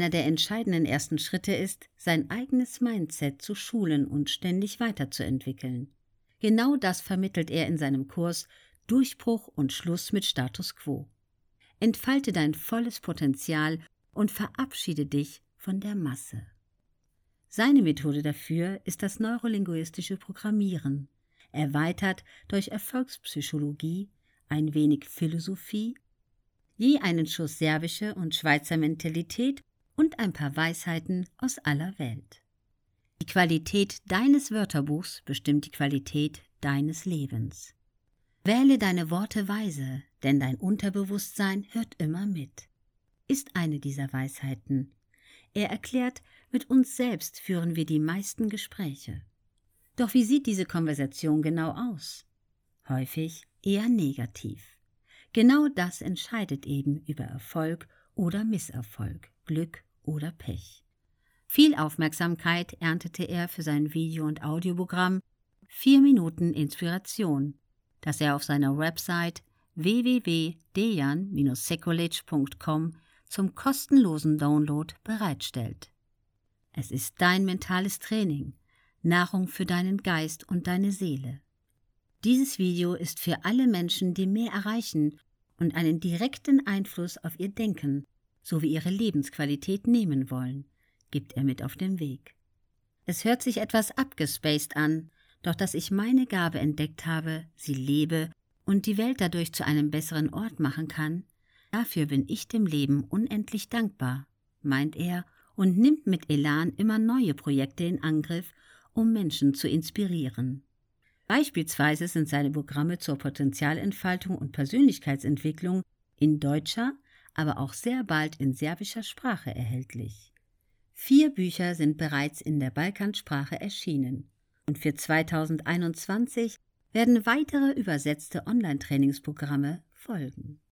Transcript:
Einer der entscheidenden ersten Schritte ist, sein eigenes Mindset zu schulen und ständig weiterzuentwickeln. Genau das vermittelt er in seinem Kurs Durchbruch und Schluss mit Status quo. Entfalte dein volles Potenzial und verabschiede dich von der Masse. Seine Methode dafür ist das neurolinguistische Programmieren, erweitert durch Erfolgspsychologie, ein wenig Philosophie, je einen Schuss serbische und Schweizer Mentalität und ein paar Weisheiten aus aller Welt. Die Qualität deines Wörterbuchs bestimmt die Qualität deines Lebens. Wähle deine Worte weise, denn dein Unterbewusstsein hört immer mit. Ist eine dieser Weisheiten. Er erklärt, mit uns selbst führen wir die meisten Gespräche. Doch wie sieht diese Konversation genau aus? Häufig eher negativ. Genau das entscheidet eben über Erfolg oder Misserfolg, Glück oder Pech. Viel Aufmerksamkeit erntete er für sein Video- und Audioprogramm Vier Minuten Inspiration, das er auf seiner Website www.dejan-sekulic.com zum kostenlosen Download bereitstellt. Es ist dein mentales Training, Nahrung für deinen Geist und deine Seele. Dieses Video ist für alle Menschen, die mehr erreichen und einen direkten Einfluss auf ihr Denken sowie ihre Lebensqualität nehmen wollen, gibt er mit auf den Weg. Es hört sich etwas abgespaced an, doch dass ich meine Gabe entdeckt habe, sie lebe und die Welt dadurch zu einem besseren Ort machen kann, dafür bin ich dem Leben unendlich dankbar, meint er und nimmt mit Elan immer neue Projekte in Angriff, um Menschen zu inspirieren. Beispielsweise sind seine Programme zur Potenzialentfaltung und Persönlichkeitsentwicklung in deutscher, aber auch sehr bald in serbischer Sprache erhältlich. Vier Bücher sind bereits in der Balkansprache erschienen und für 2021 werden weitere übersetzte Online-Trainingsprogramme folgen.